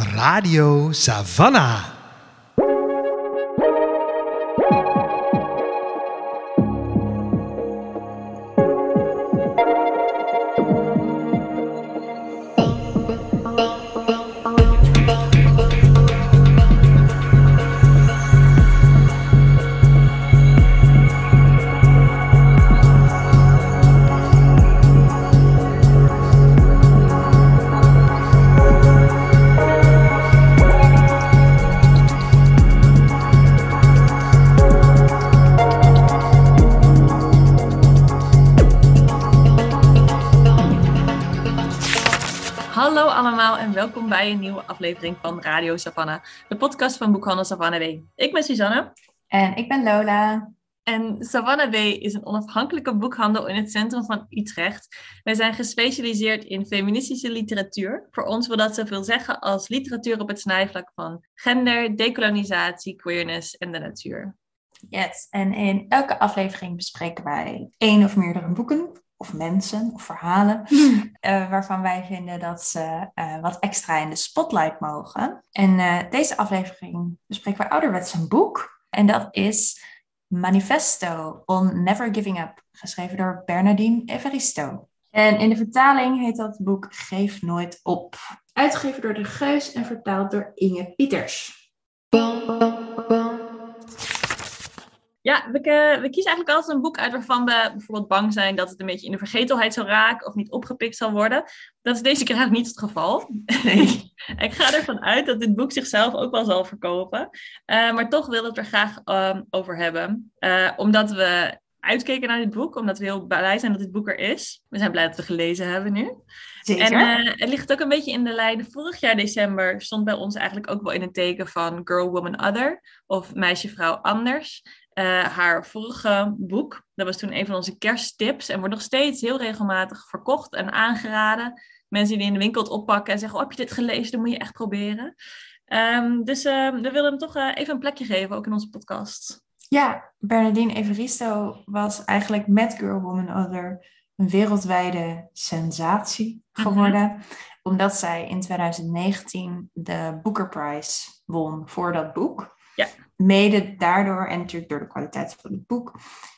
Radio Savannah. Aflevering van Radio Savannah, de podcast van Boekhandel Savannah W. Ik ben Suzanne En ik ben Lola. en Savannah W is een onafhankelijke boekhandel in het centrum van Utrecht. Wij zijn gespecialiseerd in feministische literatuur. Voor ons wil dat zoveel zeggen als literatuur op het snijvlak van gender, decolonisatie, queerness en de natuur. Yes. En in elke aflevering bespreken wij één of meerdere boeken, of mensen, of verhalen, eh, waarvan wij vinden dat ze eh, wat extra in de spotlight mogen. En eh, deze aflevering bespreken wij ouderwets een boek. En dat is Manifesto on Never Giving Up, geschreven door Bernardine Evaristo. En in de vertaling heet dat boek Geef Nooit Op. Uitgegeven door De Geus en vertaald door Inge Pieters. Ja, we, eh, we kiezen eigenlijk altijd een boek uit waarvan we bijvoorbeeld bang zijn dat het een beetje in de vergetelheid zal raken of niet opgepikt zal worden. Dat is deze keer eigenlijk niet het geval. Nee. ik ga ervan uit dat dit boek zichzelf ook wel zal verkopen. Eh, maar toch wil ik het er graag ehm, over hebben. Eh, omdat we uitkeken naar dit boek, omdat we heel blij zijn dat dit boek er is. We zijn blij dat we gelezen hebben nu. Zeker. En het ligt ook een beetje in de lijn. Vorig jaar december stond bij ons eigenlijk ook wel in het teken van Girl, Woman, Other. Of Meisje, Vrouw, Anders. Eh, haar vorige boek. Dat was toen een van onze kersttips. En wordt nog steeds heel regelmatig verkocht en aangeraden. Mensen die in de winkel het oppakken en zeggen: oh, Heb je dit gelezen? Dan moet je echt proberen. Ehm, dus eh, we willen hem toch eh, even een plekje geven, ook in onze podcast. Ja, Bernardine Evaristo was eigenlijk met Girl, Woman, Other een wereldwijde sensatie geworden. Omdat zij in 2019 de Booker Prize won voor dat boek. Mede daardoor, en natuurlijk door de kwaliteit van het boek,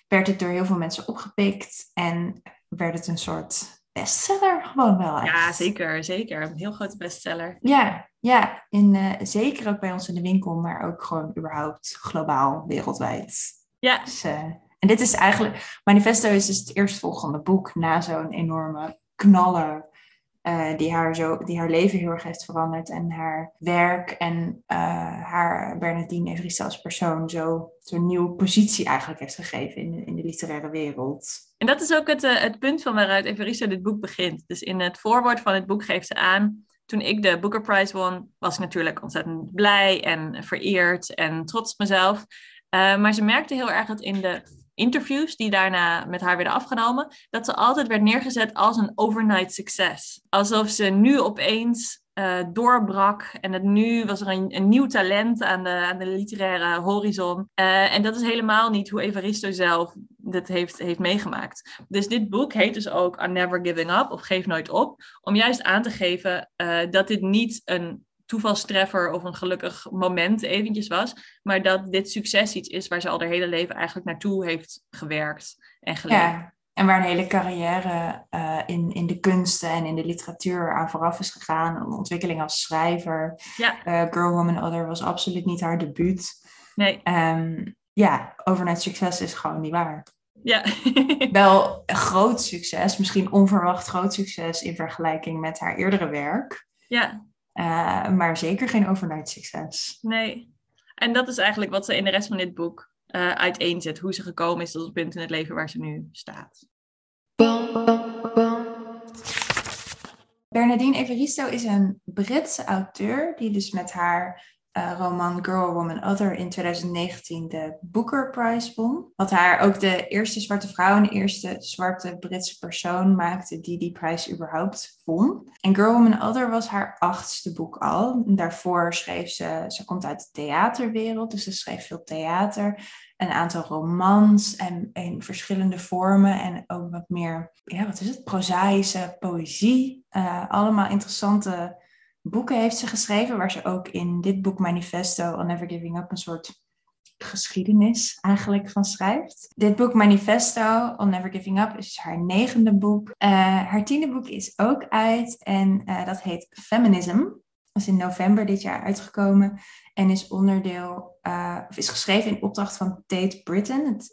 werd het door heel veel mensen opgepikt. En werd het een soort bestseller gewoon wel echt. Ja, zeker, zeker. Een heel grote bestseller. Ja, ja. In, eh, zeker ook bij ons in de winkel, maar ook gewoon überhaupt globaal, wereldwijd. Ja, Dus, eh, en dit is eigenlijk, Manifesto is dus het eerstvolgende boek na zo'n enorme knaller. Eh, die, haar zo, die haar leven heel erg heeft veranderd. En haar werk en eh, haar Bernardine Evaristo als persoon zo zo'n nieuwe positie eigenlijk heeft gegeven in de, in de literaire wereld. En dat is ook het, eh, het punt van waaruit Evaristo dit boek begint. Dus in het voorwoord van het boek geeft ze aan... Toen ik de Booker Prize won, was ik natuurlijk ontzettend blij en vereerd en trots op mezelf. Maar ze merkte heel erg dat in de interviews die daarna met haar werden afgenomen, dat ze altijd werd neergezet als een overnight succes. Alsof ze nu opeens eh, doorbrak en het nu was er een, een nieuw talent aan de, aan de literaire horizon. Eh, en dat is helemaal niet hoe Evaristo zelf dit heeft, heeft meegemaakt. Dus dit boek heet dus ook On Never Giving Up of Geef Nooit Op, om juist aan te geven eh, dat dit niet een toevalstreffer of een gelukkig moment eventjes was, maar dat dit succes iets is waar ze al haar hele leven eigenlijk naartoe heeft gewerkt en geleerd. Ja, en waar een hele carrière eh, in, in de kunsten en in de literatuur aan vooraf is gegaan. Een ontwikkeling als schrijver. Ja. Eh, Girl, Woman, Other was absoluut niet haar debuut. Nee, Ehm, ja, overnight succes is gewoon niet waar. ja. Wel groot succes, misschien onverwacht groot succes in vergelijking met haar eerdere werk. ja, Eh, maar zeker geen overnight succes. nee. En dat is eigenlijk wat ze in de rest van dit boek eh uiteenzet. Hoe ze gekomen is tot het punt in het leven waar ze nu staat. Bernardine Evaristo is een Britse auteur die dus met haar eh, roman Girl, Woman, Other in 2019 de Booker Prize won. Wat haar ook de eerste zwarte vrouw en de eerste zwarte Britse persoon maakte die die prijs überhaupt won. En Girl, Woman, Other was haar achtste boek al. Daarvoor schreef ze, ze komt uit de theaterwereld, dus ze schreef veel theater. Een aantal romans en in verschillende vormen en ook wat meer, ja wat is het, prozaïsche poëzie. Eh, allemaal interessante boeken heeft ze geschreven, waar ze ook in dit boek Manifesto On Never Giving Up een soort geschiedenis eigenlijk van schrijft. Dit boek Manifesto On Never Giving Up is haar negende boek. Uh, haar tiende boek is ook uit en uh, dat heet Feminism. Is in november dit jaar uitgekomen en is onderdeel, uh, of is geschreven in opdracht van Tate Britain, het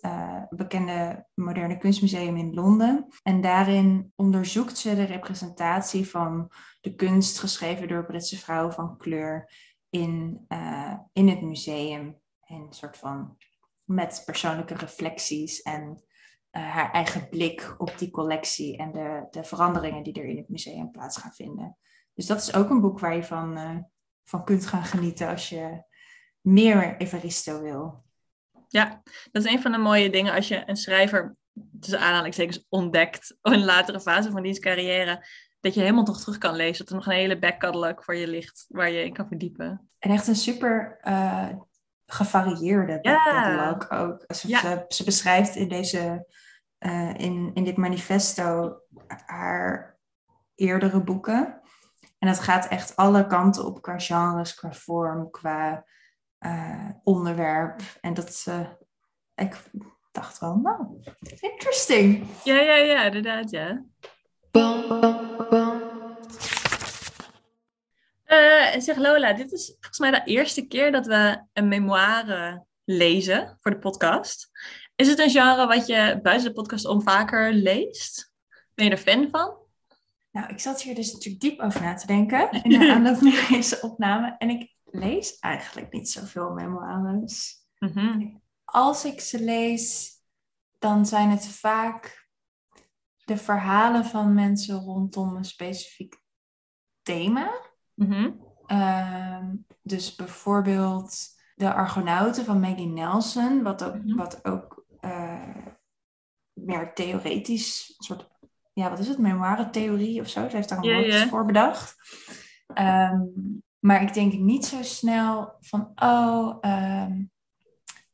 bekende moderne kunstmuseum in Londen. En daarin onderzoekt ze de representatie van de kunst geschreven door Britse vrouwen van kleur in, in het museum en een soort van met persoonlijke reflecties en haar eigen blik op die collectie en de, de veranderingen die er in het museum plaats gaan vinden. Dus dat is ook een boek waar je van, uh, van kunt gaan genieten als je meer Evaristo wil. Ja, dat is een van de mooie dingen als je een schrijver tussen aanhalingstekens ontdekt in een latere fase van die carrière, dat je helemaal toch terug kan lezen. Dat er nog een hele back catalog voor je ligt waar je in kan verdiepen. En echt een super uh, gevarieerde Ja. ook. Ze, Ja. ze, ze beschrijft in, deze, eh, in, in dit manifesto haar eerdere boeken. En dat gaat echt alle kanten op qua genres, qua vorm, qua eh, onderwerp. En dat ze, ik dacht wel, nou, interesting. Ja, ja, ja, inderdaad, ja. Eh, zeg Lola, dit is volgens mij de eerste keer dat we een memoire lezen voor de podcast. Is het een genre wat je buiten de podcast om vaker leest? Ben je er fan van? Nou, ik zat hier dus natuurlijk diep over na te denken in de aanloop naar deze opname. En ik lees eigenlijk niet zoveel memoires. Mhm. als ik ze lees, dan zijn het vaak de verhalen van mensen rondom een specifiek thema. Mhm. Ehm, dus bijvoorbeeld de Argonauten van Maggie Nelson, wat ook, Mhm. wat ook eh, meer theoretisch, een soort, ja, wat is het, memoire-theorie of zo? Ze heeft daar een woord voor bedacht. Ehm, maar ik denk niet zo snel van, oh, ehm,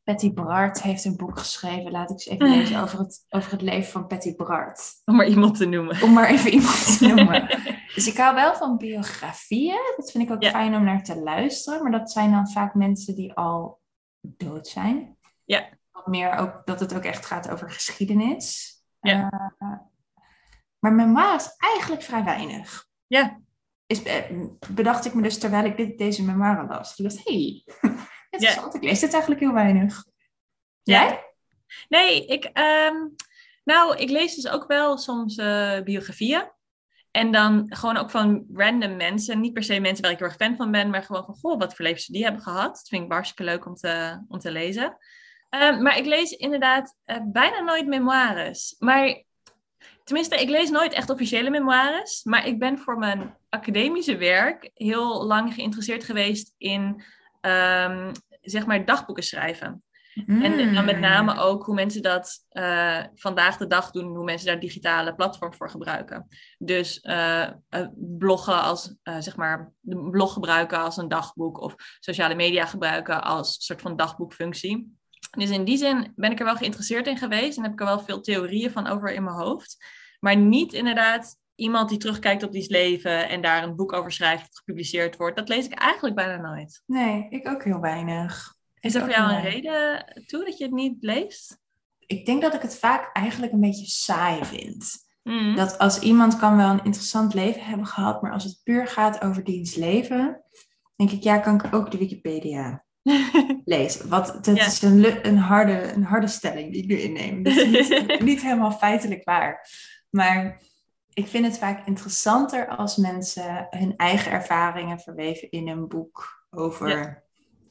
Patty Bart heeft een boek geschreven. Laat ik eens even lezen over het, over het leven van Patty Bart. Om maar iemand te noemen. Om maar even iemand te noemen. Dus ik hou wel van biografieën. Dat vind ik ook Ja. fijn om naar te luisteren. Maar dat zijn dan vaak mensen die al dood zijn. Ja. Wat meer ook dat het ook echt gaat over geschiedenis. Ja. Eh, maar memoires eigenlijk vrij weinig. Ja. Is, eh, bedacht ik me dus terwijl ik dit, deze memoire las. Ik dacht, hey, interessant. Ik lees dit eigenlijk heel weinig. Jij? Nee, ik, ehm, nou, ik lees dus ook wel soms eh, biografieën. En dan gewoon ook van random mensen. Niet per se mensen waar ik heel erg fan van ben, maar gewoon van, goh, wat voor levens die hebben gehad. Dat vind ik hartstikke leuk om te, om te lezen. Ehm, maar ik lees inderdaad eh, bijna nooit memoires. Maar tenminste, ik lees nooit echt officiële memoires. Maar ik ben voor mijn academische werk heel lang geïnteresseerd geweest in, ehm, zeg maar, dagboeken schrijven. En dan met name ook hoe mensen dat eh, vandaag de dag doen, hoe mensen daar digitale platforms voor gebruiken. Dus eh, eh, bloggen als, zeg maar, de blog gebruiken als een dagboek of sociale media gebruiken als soort van dagboekfunctie. Dus in die zin ben ik er wel geïnteresseerd in geweest en heb ik er wel veel theorieën van over in mijn hoofd. Maar niet inderdaad iemand die terugkijkt op diens leven en daar een boek over schrijft dat gepubliceerd wordt. Dat lees ik eigenlijk bijna nooit. Nee, ik ook heel weinig. Is er voor jou een reden toe dat je het niet leest? Ik denk dat ik het vaak eigenlijk een beetje saai vind. Mm. Dat als iemand kan wel een interessant leven hebben gehad, maar als het puur gaat over diens leven, denk ik, ja, kan ik ook de Wikipedia lezen. Wat, dat Ja. is een, een, harde, een harde stelling die ik nu inneem. Dat is niet, niet helemaal feitelijk waar. Maar ik vind het vaak interessanter als mensen hun eigen ervaringen verweven in een boek over Ja.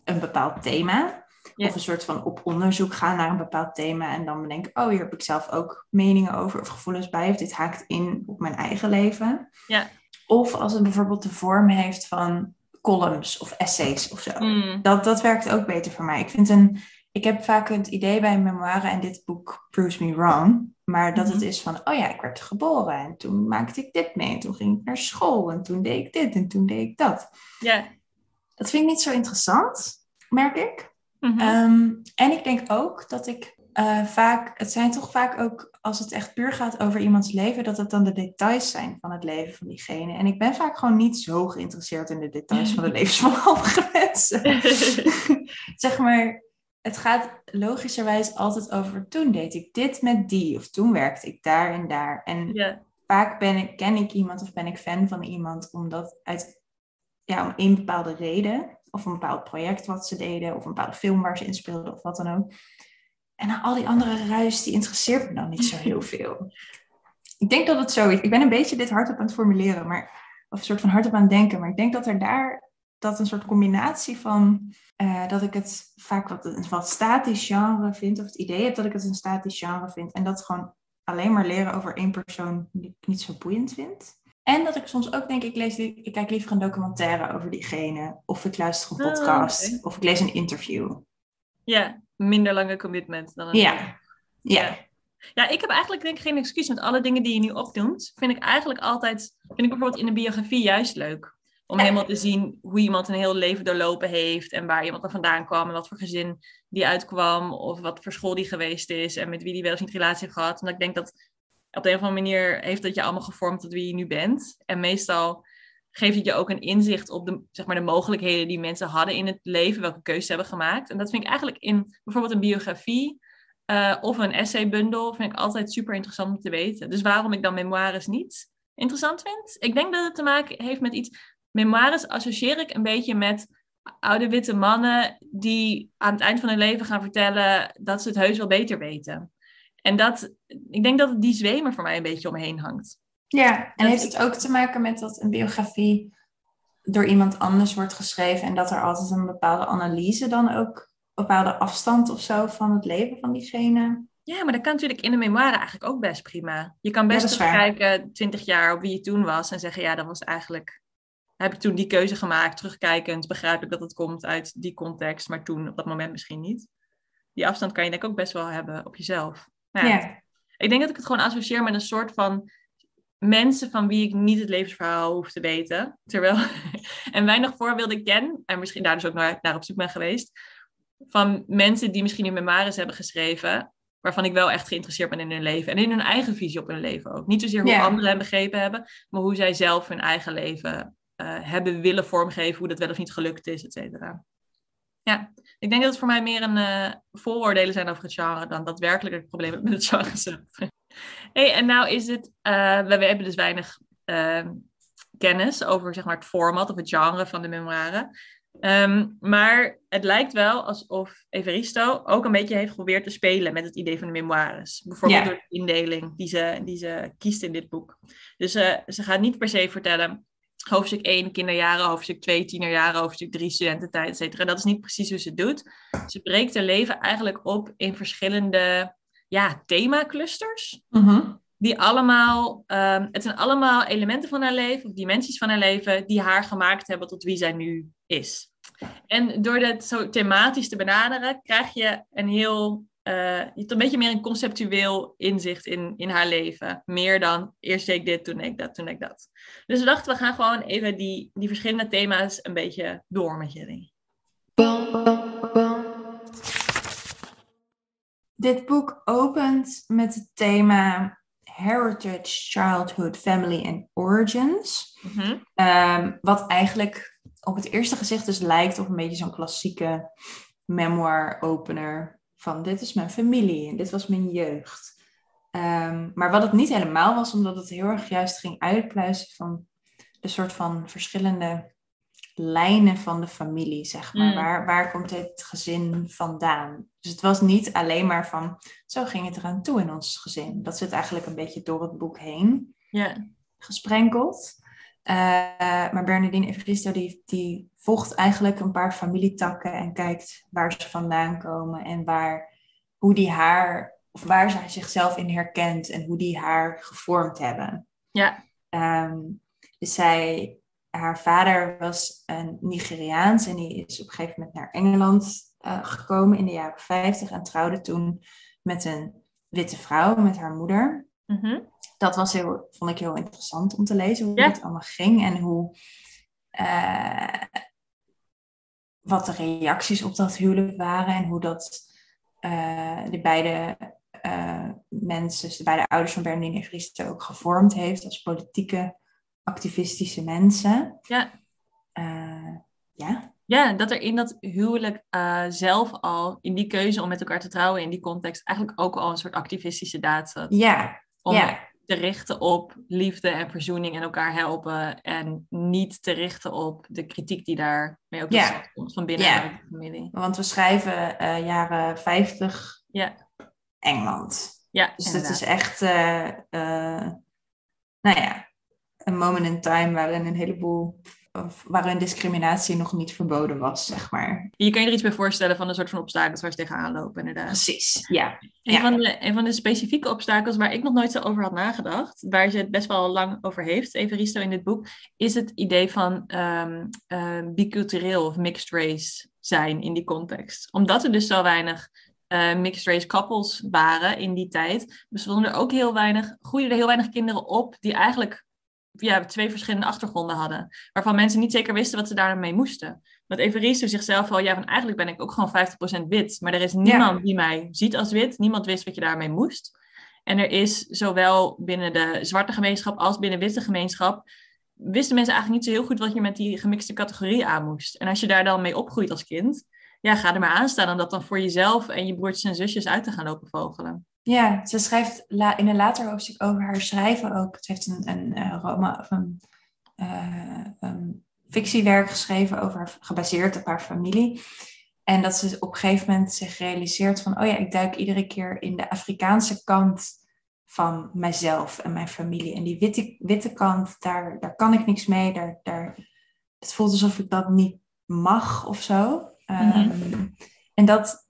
een bepaald thema. Ja. Of een soort van op onderzoek gaan naar een bepaald thema en dan bedenken, oh, hier heb ik zelf ook meningen over of gevoelens bij, of dit haakt in op mijn eigen leven. Ja. Of als het bijvoorbeeld de vorm heeft van columns of essays of zo. Mm. Dat, dat werkt ook beter voor mij. Ik, vind een, ik heb vaak het idee bij een memoire en dit boek proves me wrong. Maar dat het Mhm. is van, oh ja, ik werd geboren en toen maakte ik dit mee. En toen ging ik naar school en toen deed ik dit en toen deed ik dat. Ja. Dat vind ik niet zo interessant, merk ik. Mhm. Ehm, en ik denk ook dat ik eh, vaak, het zijn toch vaak ook als het echt puur gaat over iemands leven, dat het dan de details zijn van het leven van diegene. En ik ben vaak gewoon niet zo geïnteresseerd in de details van de levens van andere mensen. zeg maar, het gaat logischerwijs altijd over toen deed ik dit met die, of toen werkte ik daar en daar. En vaak ben ik, ken ik iemand of ben ik fan van iemand omdat uit ja, om een bepaalde reden, of een bepaald project wat ze deden, of een bepaalde film waar ze in speelden, of wat dan ook. En al die andere ruis, die interesseert me dan niet zo heel veel. Ik denk dat het zo is. Ik ben een beetje dit hardop aan het formuleren, maar, of een soort van hardop aan het denken, maar ik denk dat er daar dat een soort combinatie van eh, dat ik het vaak wat een wat statisch genre vind, of het idee heb dat ik het een statisch genre vind, en dat gewoon alleen maar leren over één persoon die ik niet zo boeiend vind. En dat ik soms ook denk, ik, lees, ik kijk liever een documentaire over diegene, of ik luister een Ah, podcast, of ik lees een interview. ja, minder lange commitment dan een Ja, ja, Ja, ik heb eigenlijk denk ik geen excuus. Want alle dingen die je nu opnoemt, vind ik eigenlijk altijd, vind ik bijvoorbeeld in een biografie juist leuk. Om helemaal te zien hoe iemand een heel leven doorlopen heeft en waar iemand dan vandaan kwam en wat voor gezin die uitkwam of wat voor school die geweest is en met wie die wel of niet relatie heeft gehad. Omdat ik denk dat op de een of andere manier heeft dat je allemaal gevormd tot wie je nu bent. En meestal geeft het je ook een inzicht op de, zeg maar, de mogelijkheden die mensen hadden in het leven, welke keuzes ze hebben gemaakt. En dat vind ik eigenlijk in bijvoorbeeld een biografie eh, of een essaybundel vind ik altijd super interessant om te weten. Dus waarom ik dan memoires niet interessant vind? Ik denk dat het te maken heeft met iets. Memoires associeer ik een beetje met oude witte mannen die aan het eind van hun leven gaan vertellen dat ze het heus wel beter weten. En dat, ik denk dat die zwemer voor mij een beetje omheen hangt. Ja. En heeft het ook te maken met dat een biografie door iemand anders wordt geschreven en dat er altijd een bepaalde analyse dan ook, een bepaalde afstand of zo van het leven van diegene Ja, maar dat kan natuurlijk in een memoire eigenlijk ook best prima. Je kan best waar. terugkijken, twintig jaar, op wie je toen was en zeggen, ja, dat was eigenlijk, heb ik toen die keuze gemaakt. Terugkijkend begrijp ik dat het komt uit die context, maar toen op dat moment misschien niet. Die afstand kan je denk ik ook best wel hebben op jezelf. Nou ja, Ja. Ik denk dat ik het gewoon associeer met een soort van mensen van wie ik niet het levensverhaal hoef te weten. Terwijl, en weinig voorbeelden ken, en misschien daar dus ook naar, naar op zoek ben geweest, van mensen die misschien hun memoires hebben geschreven, waarvan ik wel echt geïnteresseerd ben in hun leven. En in hun eigen visie op hun leven ook. Niet zozeer hoe anderen hen begrepen hebben, maar hoe zij zelf hun eigen leven eh, hebben willen vormgeven, hoe dat wel of niet gelukt is, et cetera. Ja, ik denk dat het voor mij meer een eh, vooroordelen zijn over het genre dan daadwerkelijk het probleem met het genre zelf. Hey, en nou is het, eh, we, we hebben dus weinig eh, kennis over zeg maar, het format of het genre van de memoire. Ehm, maar het lijkt wel alsof Evaristo ook een beetje heeft geprobeerd te spelen met het idee van de memoires. Bijvoorbeeld door de indeling die ze, die ze kiest in dit boek. Dus eh, ze gaat niet per se vertellen hoofdstuk 1 kinderjaren, hoofdstuk 2 tienerjaren, hoofdstuk 3 studententijd, et cetera. Dat is niet precies hoe ze het doet. Ze breekt haar leven eigenlijk op in verschillende ja, themaclusters Mhm. die allemaal, ehm, het zijn allemaal elementen van haar leven, of dimensies van haar leven, die haar gemaakt hebben tot wie zij nu is. En door dat zo thematisch te benaderen, krijg je een heel, eh, je hebt een beetje meer een conceptueel inzicht in, in haar leven. Meer dan eerst deed ik dit, toen deed ik dat, toen deed ik dat. Dus we dachten, we gaan gewoon even die, die verschillende thema's een beetje door met jullie. Dit boek opent met het thema Heritage, Childhood, Family and Origins. Mhm. Ehm, wat eigenlijk op het eerste gezicht dus lijkt op een beetje zo'n klassieke memoir opener. Van dit is mijn familie en dit was mijn jeugd. Ehm, maar wat het niet helemaal was, omdat het heel erg juist ging uitpluizen van de soort van verschillende lijnen van de familie, zeg maar. Mm. Waar, waar komt het gezin vandaan? Dus het was niet alleen maar van, zo ging het eraan toe in ons gezin. Dat zit eigenlijk een beetje door het boek heen Ja, gesprenkeld. Eh, maar Bernardine Evaristo die, die volgt eigenlijk een paar familietakken en kijkt waar ze vandaan komen en waar, hoe die haar, of waar zij zichzelf in herkent en hoe die haar gevormd hebben. ja, Ehm, dus zij, haar vader was een Nigeriaans en die is op een gegeven moment naar Engeland eh, gekomen in de jaren 50 en trouwde toen met een witte vrouw, met haar moeder Mhm. dat was heel, vond ik heel interessant om te lezen, hoe Ja. het allemaal ging en hoe, eh, wat de reacties op dat huwelijk waren en hoe dat eh, de beide mensen, dus de beide ouders van Bernardine Evaristo, ook gevormd heeft als politieke, activistische mensen. Ja. Uh, ja. Ja, dat er in dat huwelijk uh, zelf al, in die keuze om met elkaar te trouwen in die context, eigenlijk ook al een soort activistische daad zat. Ja. Om ja. te richten op liefde en verzoening en elkaar helpen. En niet te richten op de kritiek die daarmee ook Ja. komt van binnen Ja. de familie. Want we schrijven eh, jaren 50 Ja, Engeland. ja Dus dat inderdaad. is echt, eh, eh, nou ja, een moment in time waarin een heleboel, of waarin discriminatie nog niet verboden was, zeg maar. Je kan je er iets bij voorstellen van een soort van obstakels waar ze tegenaan lopen, inderdaad. Precies, ja. Een, Ja. van de, een van de specifieke obstakels waar ik nog nooit zo over had nagedacht, waar ze het best wel lang over heeft, Evaristo in dit boek, is het idee van ehm eh, bicultureel of mixed race zijn in die context. Omdat er dus zo weinig eh, mixed race couples waren in die tijd, bestonden er ook heel weinig, groeiden er heel weinig kinderen op die eigenlijk ja, twee verschillende achtergronden hadden, waarvan mensen niet zeker wisten wat ze daarmee moesten. Want Evaristo zichzelf al, ja, van eigenlijk ben ik ook gewoon 50% wit. Maar er is niemand die mij ziet als wit. Niemand wist wat je daarmee moest. En er is zowel binnen de zwarte gemeenschap als binnen de witte gemeenschap... wisten mensen eigenlijk niet zo heel goed wat je met die gemixte categorie aan moest. En als je daar dan mee opgroeit als kind... ja, ga er maar aan staan om dat dan voor jezelf en je broertjes en zusjes uit te gaan lopen vogelen. Ja, ze schrijft la- in een later hoofdstuk over haar schrijven ook. Ze heeft een, een, eh, roma, of een, eh, een fictiewerk geschreven over, gebaseerd op haar familie. En dat ze op een gegeven moment zich realiseert van, oh ja, ik duik iedere keer in de Afrikaanse kant van mijzelf en mijn familie. En die witte, witte kant, daar, daar kan ik niks mee. Daar, daar, het voelt alsof ik dat niet mag of zo. Ehm, en dat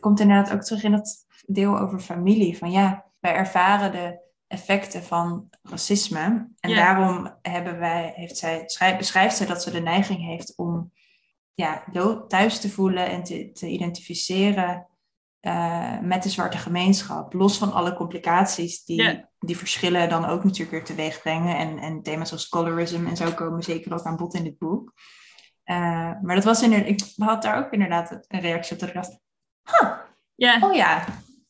komt inderdaad ook terug in dat deel over familie. Van ja, wij ervaren de effecten van racisme. En Ja. daarom hebben wij, heeft zij, schrijf- beschrijft ze dat ze de neiging heeft om ja, thuis te voelen en te, te identificeren eh, met de zwarte gemeenschap. Los van alle complicaties die Ja. die verschillen dan ook natuurlijk weer teweeg brengen. En, en thema's als colorism en zo komen zeker ook aan bod in dit boek. Eh, maar dat was inderdaad, ik had daar ook inderdaad een reactie op dat ik dacht, Ja, oh ja,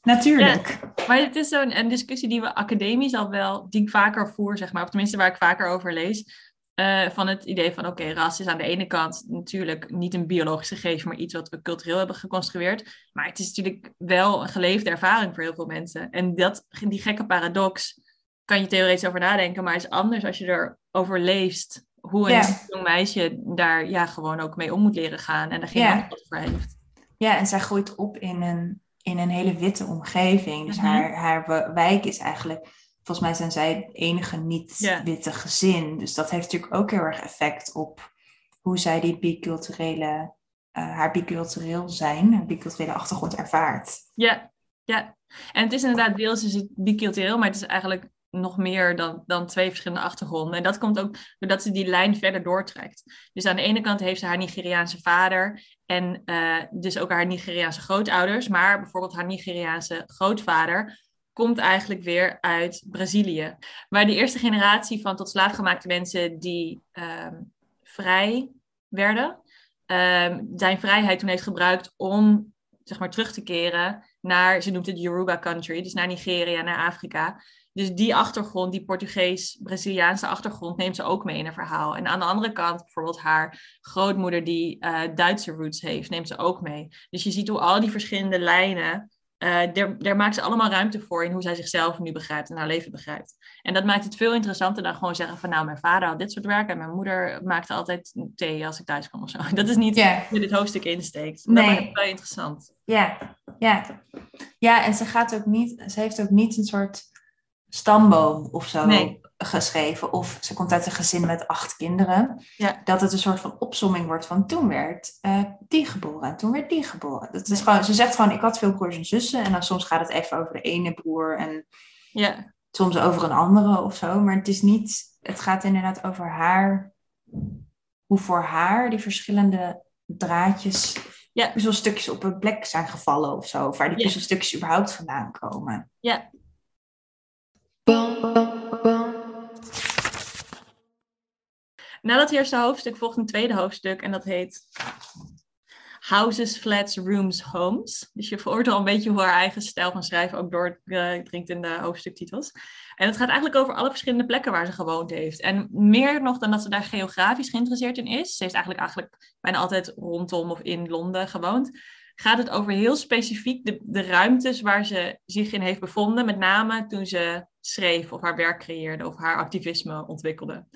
natuurlijk. Maar het is zo'n een discussie die we academisch al wel, die ik vaker voer, zeg maar, of tenminste waar ik vaker over lees. eh, van het idee van, oké, ras is aan de ene kant natuurlijk niet een biologisch gegeven, maar iets wat we cultureel hebben geconstrueerd. Maar het is natuurlijk wel een geleefde ervaring voor heel veel mensen. En dat, die gekke paradox kan je theoretisch over nadenken, maar is anders als je erover leest hoe een jong meisje daar ja, gewoon ook mee om moet leren gaan en er geen antwoord voor heeft. Ja, en zij groeit op in een, in een hele witte omgeving. Dus Mhm. haar, haar wijk is eigenlijk, volgens mij zijn zij het enige niet-witte gezin. Dus dat heeft natuurlijk ook heel erg effect op hoe zij die biculturele, eh, haar bicultureel zijn, haar biculturele achtergrond ervaart. Ja, ja. En het is inderdaad deels is het bicultureel, maar het is eigenlijk nog meer dan, dan twee verschillende achtergronden. En dat komt ook doordat ze die lijn verder doortrekt. Dus aan de ene kant heeft ze haar Nigeriaanse vader en eh, dus ook haar Nigeriaanse grootouders. Maar bijvoorbeeld haar Nigeriaanse grootvader komt eigenlijk weer uit Brazilië. Maar de eerste generatie van tot slaafgemaakte mensen die ehm, vrij werden, ehm, zijn vrijheid toen heeft gebruikt om zeg maar, terug te keren naar, ze noemt het Yoruba country, dus naar Nigeria, naar Afrika. Dus die achtergrond, die Portugees-Braziliaanse achtergrond, neemt ze ook mee in haar verhaal. En aan de andere kant, bijvoorbeeld haar grootmoeder die eh, Duitse roots heeft, neemt ze ook mee. Dus je ziet hoe al die verschillende lijnen, eh, daar, daar maakt ze allemaal ruimte voor in hoe zij zichzelf nu begrijpt en haar leven begrijpt. En dat maakt het veel interessanter dan gewoon zeggen van nou, mijn vader had dit soort werk en mijn moeder maakte altijd thee als ik thuis kwam of zo. Dat is niet hoe dit hoofdstuk insteekt. Nee. Dat maakt het wel interessant. Ja, ja. Ja, en ze gaat ook niet, ze heeft ook niet een soort stamboom of zo Nee. geschreven. Of ze komt uit een gezin met acht kinderen. Ja. Dat het een soort van opsomming wordt van toen werd eh, die geboren en toen werd die geboren. Dat is gewoon, ze zegt gewoon, ik had veel broers en zussen. En dan soms gaat het even over de ene broer en Ja, soms over een andere of zo. Maar het is niet, het gaat inderdaad over haar, hoe voor haar die verschillende draadjes, Ja. puzzelstukjes op een plek zijn gevallen of zo. Of waar die Ja. puzzelstukjes überhaupt vandaan komen. ja. Na dat eerste hoofdstuk volgt een tweede hoofdstuk en dat heet houses, flats, rooms, homes. Dus je hoort al een beetje hoe haar eigen stijl van schrijven ook doordringt in de hoofdstuktitels. En het gaat eigenlijk over alle verschillende plekken waar ze gewoond heeft. En meer nog dan dat ze daar geografisch geïnteresseerd in is. Ze heeft eigenlijk, eigenlijk bijna altijd rondom of in Londen gewoond. Gaat het over heel specifiek de, de ruimtes waar ze zich in heeft bevonden. Met name toen ze schreef of haar werk creëerde of haar activisme ontwikkelde.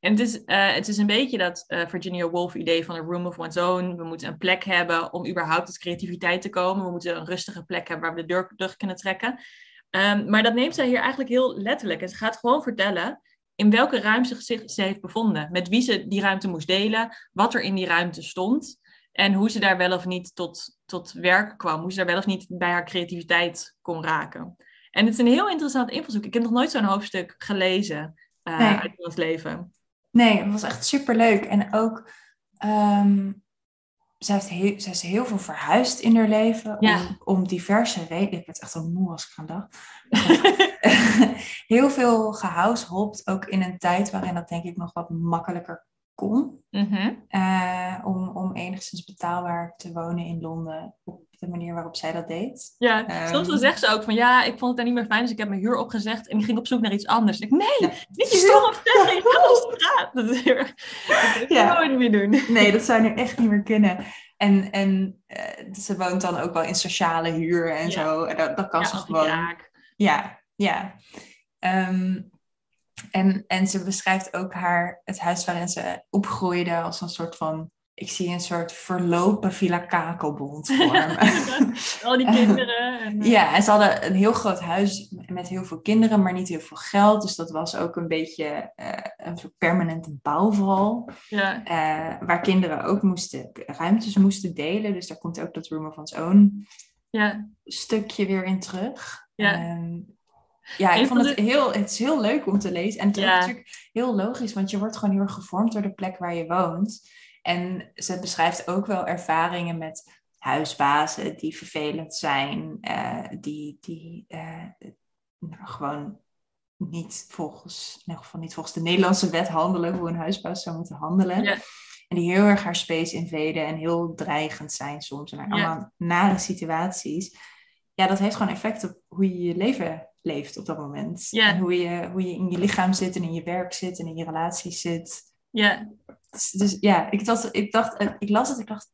En het is, uh, het is een beetje dat uh, Virginia Woolf idee van een room of one's own. We moeten een plek hebben om überhaupt tot creativiteit te komen. We moeten een rustige plek hebben waar we de deur kunnen trekken. Um, maar dat neemt zij hier eigenlijk heel letterlijk. En ze gaat gewoon vertellen in welke ruimte zich, ze heeft bevonden. Met wie ze die ruimte moest delen. Wat er in die ruimte stond. En hoe ze daar wel of niet tot, tot werk kwam. Hoe ze daar wel of niet bij haar creativiteit kon raken. En het is een heel interessant invalshoek. Ik heb nog nooit zo'n hoofdstuk gelezen uh, nee. uit ons leven. Nee, het was echt super leuk. En ook, um, zij, heeft heel, zij is heel veel verhuisd in haar leven Ja. om, om diverse redenen. Ik werd echt al moe als ik aan dacht. heel veel gehoushopt, ook in een tijd waarin dat denk ik nog wat makkelijker kon. Mhm. eh, om, om enigszins betaalbaar te wonen in Londen op de manier waarop zij dat deed. Ja, Ehm. soms dan zegt ze ook van ja, ik vond het daar niet meer fijn, dus ik heb mijn huur opgezegd en ik ging op zoek naar iets anders. Ik, nee, Ja. niet je huur opzeggen, je gaat op straat. Dat is heel erg. Dat Ja. niet meer doen. Nee, dat zou nu echt niet meer kunnen. En, en eh, ze woont dan ook wel in sociale huur en Ja. zo. En dat, dat kan ze gewoon. kraak. Ja, ja. Ehm, en, en ze beschrijft ook haar, het huis waarin ze opgroeide als een soort van, ik zie een soort verlopen Villa Kakelbond vormen. Al die kinderen. En, eh, ja, en ze hadden een heel groot huis met heel veel kinderen, maar niet heel veel geld. Dus dat was ook een beetje eh, een soort permanente bouwval. ja. eh, waar kinderen ook moesten, ruimtes moesten delen. Dus daar komt ook dat Room of Own ja. stukje weer in terug. Ja. Ehm, ja, ik vond het heel, het is heel leuk om te lezen. En het is natuurlijk heel logisch, want je wordt gewoon heel erg gevormd door de plek waar je woont. En ze beschrijft ook wel ervaringen met huisbazen die vervelend zijn, eh, die, die eh, nou, gewoon niet volgens, in ieder geval niet volgens de Nederlandse wet handelen, hoe een huisbaas zou moeten handelen. Ja. En die heel erg haar space invaden en heel dreigend zijn soms. En Ja. allemaal nare situaties. Ja, dat heeft gewoon effect op hoe je je leven leeft op dat moment. Ja. En hoe je, hoe je in je lichaam zit en in je werk zit en in je relaties zit. Ja. Dus, dus ja, ik dacht, ik dacht, eh, ik las het, ik dacht,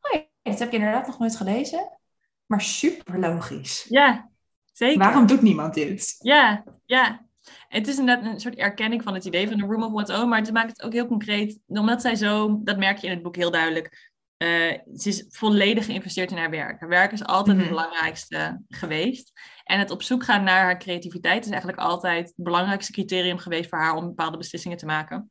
oh ja, dat heb ik inderdaad nog nooit gelezen. Maar super logisch. Ja, zeker. Waarom doet niemand dit? Ja, ja. Het is inderdaad een soort erkenning van het idee van de room of one's own, maar het maakt het ook heel concreet, omdat zij zo, dat merk je in het boek heel duidelijk, eh, ze is volledig geïnvesteerd in haar werk. Haar werk is altijd Mhm. het belangrijkste geweest. En het op zoek gaan naar haar creativiteit is eigenlijk altijd het belangrijkste criterium geweest voor haar om bepaalde beslissingen te maken.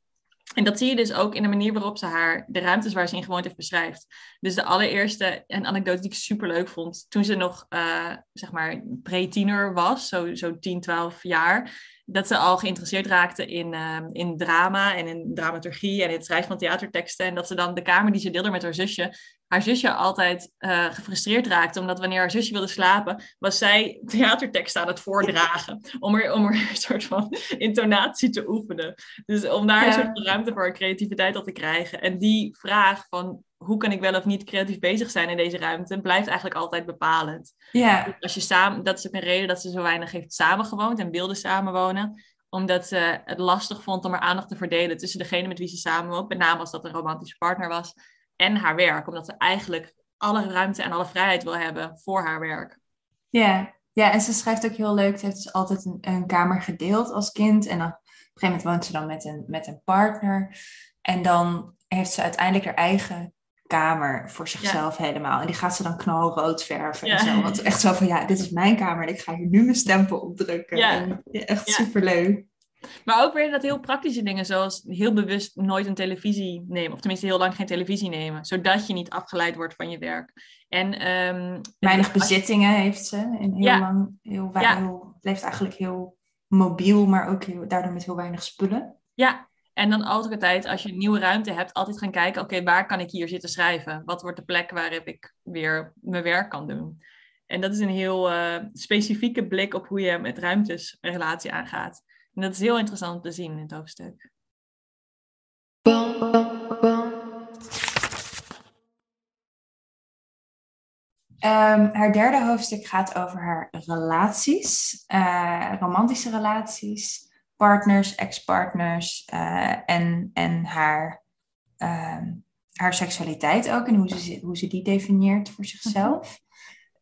En dat zie je dus ook in de manier waarop ze haar, de ruimtes waar ze in gewoond heeft, beschrijft. Dus de allereerste, een anekdote die ik super leuk vond, toen ze nog, eh, zeg maar, pre-tiener was, zo, zo 10, 12 jaar, dat ze al geïnteresseerd raakte in, eh, in drama en in dramaturgie en in het schrijven van theaterteksten. En dat ze dan de kamer die ze deelde met haar zusje, haar zusje altijd eh, gefrustreerd raakte, omdat wanneer haar zusje wilde slapen, was zij theaterteksten aan het voordragen, om er, om er een soort van intonatie te oefenen. Dus om daar een soort van ruimte voor haar creativiteit op te krijgen. En die vraag van hoe kan ik wel of niet creatief bezig zijn in deze ruimte, blijft eigenlijk altijd bepalend. Ja, Als je samen, dat is ook een reden dat ze zo weinig heeft samengewoond en wilde samenwonen. Omdat ze het lastig vond om haar aandacht te verdelen tussen degene met wie ze samenwoont, met name als dat een romantische partner was, en haar werk. Omdat ze eigenlijk alle ruimte en alle vrijheid wil hebben voor haar werk. ja. ja, en ze schrijft ook heel leuk. Ze heeft dus altijd een, een kamer gedeeld als kind. En dan, op een gegeven moment woont ze dan met een, met een partner. En dan heeft ze uiteindelijk haar eigen kamer voor zichzelf helemaal. En die gaat ze dan knalrood verven Ja. en zo. Want echt zo van, ja, dit is mijn kamer en ik ga hier nu mijn stempel opdrukken. Ja. En, ja, echt Ja. superleuk. Maar ook weer dat heel praktische dingen, zoals heel bewust nooit een televisie nemen. Of tenminste heel lang geen televisie nemen. Zodat je niet afgeleid wordt van je werk. En, ehm, Weinig je- bezittingen heeft ze. En heel Ja. lang, heel, Ja. heel, leeft eigenlijk heel mobiel, maar ook heel, daardoor met heel weinig spullen. Ja, en dan altijd tijd, als je een nieuwe ruimte hebt, altijd gaan kijken, oké, waar kan ik hier zitten schrijven? Wat wordt de plek waarop ik weer mijn werk kan doen? En dat is een heel eh, specifieke blik op hoe je met ruimtes een relatie aangaat. En dat is heel interessant om te zien in het hoofdstuk. Ehm, haar derde hoofdstuk gaat over haar relaties, uh, romantische relaties, partners, ex-partners uh, en, en haar, uh, haar seksualiteit ook en hoe ze, hoe ze die definieert voor zichzelf.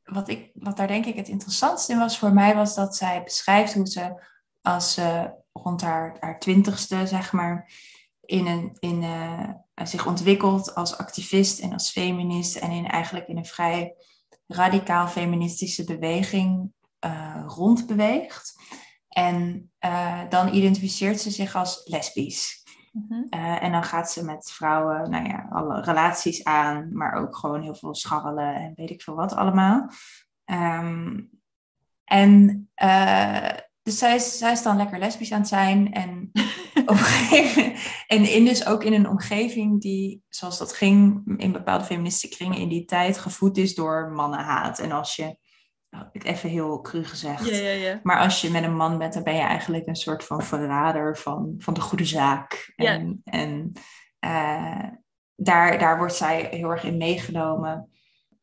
Wat, ik, wat daar denk ik het interessantste in was voor mij, was dat zij beschrijft hoe ze als ze rond haar, haar twintigste, zeg maar, in een, in, uh, zich ontwikkelt als activist en als feminist en in, eigenlijk in een vrij radicaal feministische beweging uh, rondbeweegt. En uh, dan identificeert ze zich als lesbisch. Uh, en dan gaat ze met vrouwen, nou ja, alle relaties aan, maar ook gewoon heel veel scharrelen en weet ik veel wat allemaal. Um, en dus zij is, zij is dan lekker lesbisch aan het zijn. En, en in dus ook in een omgeving die, zoals dat ging in bepaalde feministische kringen in die tijd, gevoed is door mannenhaat. En als je, nou, even heel cru gezegd, ja, ja, ja. maar als je met een man bent, dan ben je eigenlijk een soort van verrader van, van de goede zaak. En, en uh, daar, daar wordt zij heel erg in meegenomen.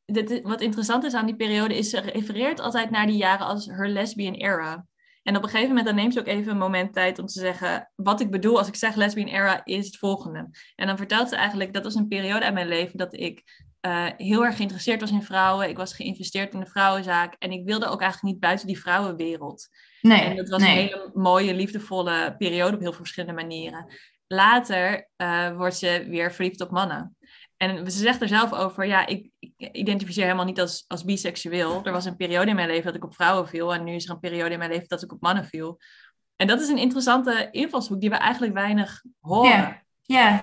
Dit, wat interessant is aan die periode, is ze refereert altijd naar die jaren als her lesbian era. En op een gegeven moment dan neemt ze ook even een moment tijd om te zeggen, wat ik bedoel als ik zeg lesbian era is het volgende. En dan vertelt ze eigenlijk, dat was een periode uit mijn leven dat ik uh, heel erg geïnteresseerd was in vrouwen. Ik was geïnvesteerd in de vrouwenzaak en ik wilde ook eigenlijk niet buiten die vrouwenwereld. Nee, en dat was nee. een hele mooie, liefdevolle periode op heel veel verschillende manieren. Later uh, wordt ze weer verliefd op mannen. En ze zegt er zelf over, ja, ik, ik, identificeer helemaal niet als, als biseksueel. Er was een periode in mijn leven dat ik op vrouwen viel. En nu is er een periode in mijn leven dat ik op mannen viel. En dat is een interessante invalshoek die we eigenlijk weinig horen. Ja.